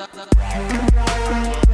Zan, zan.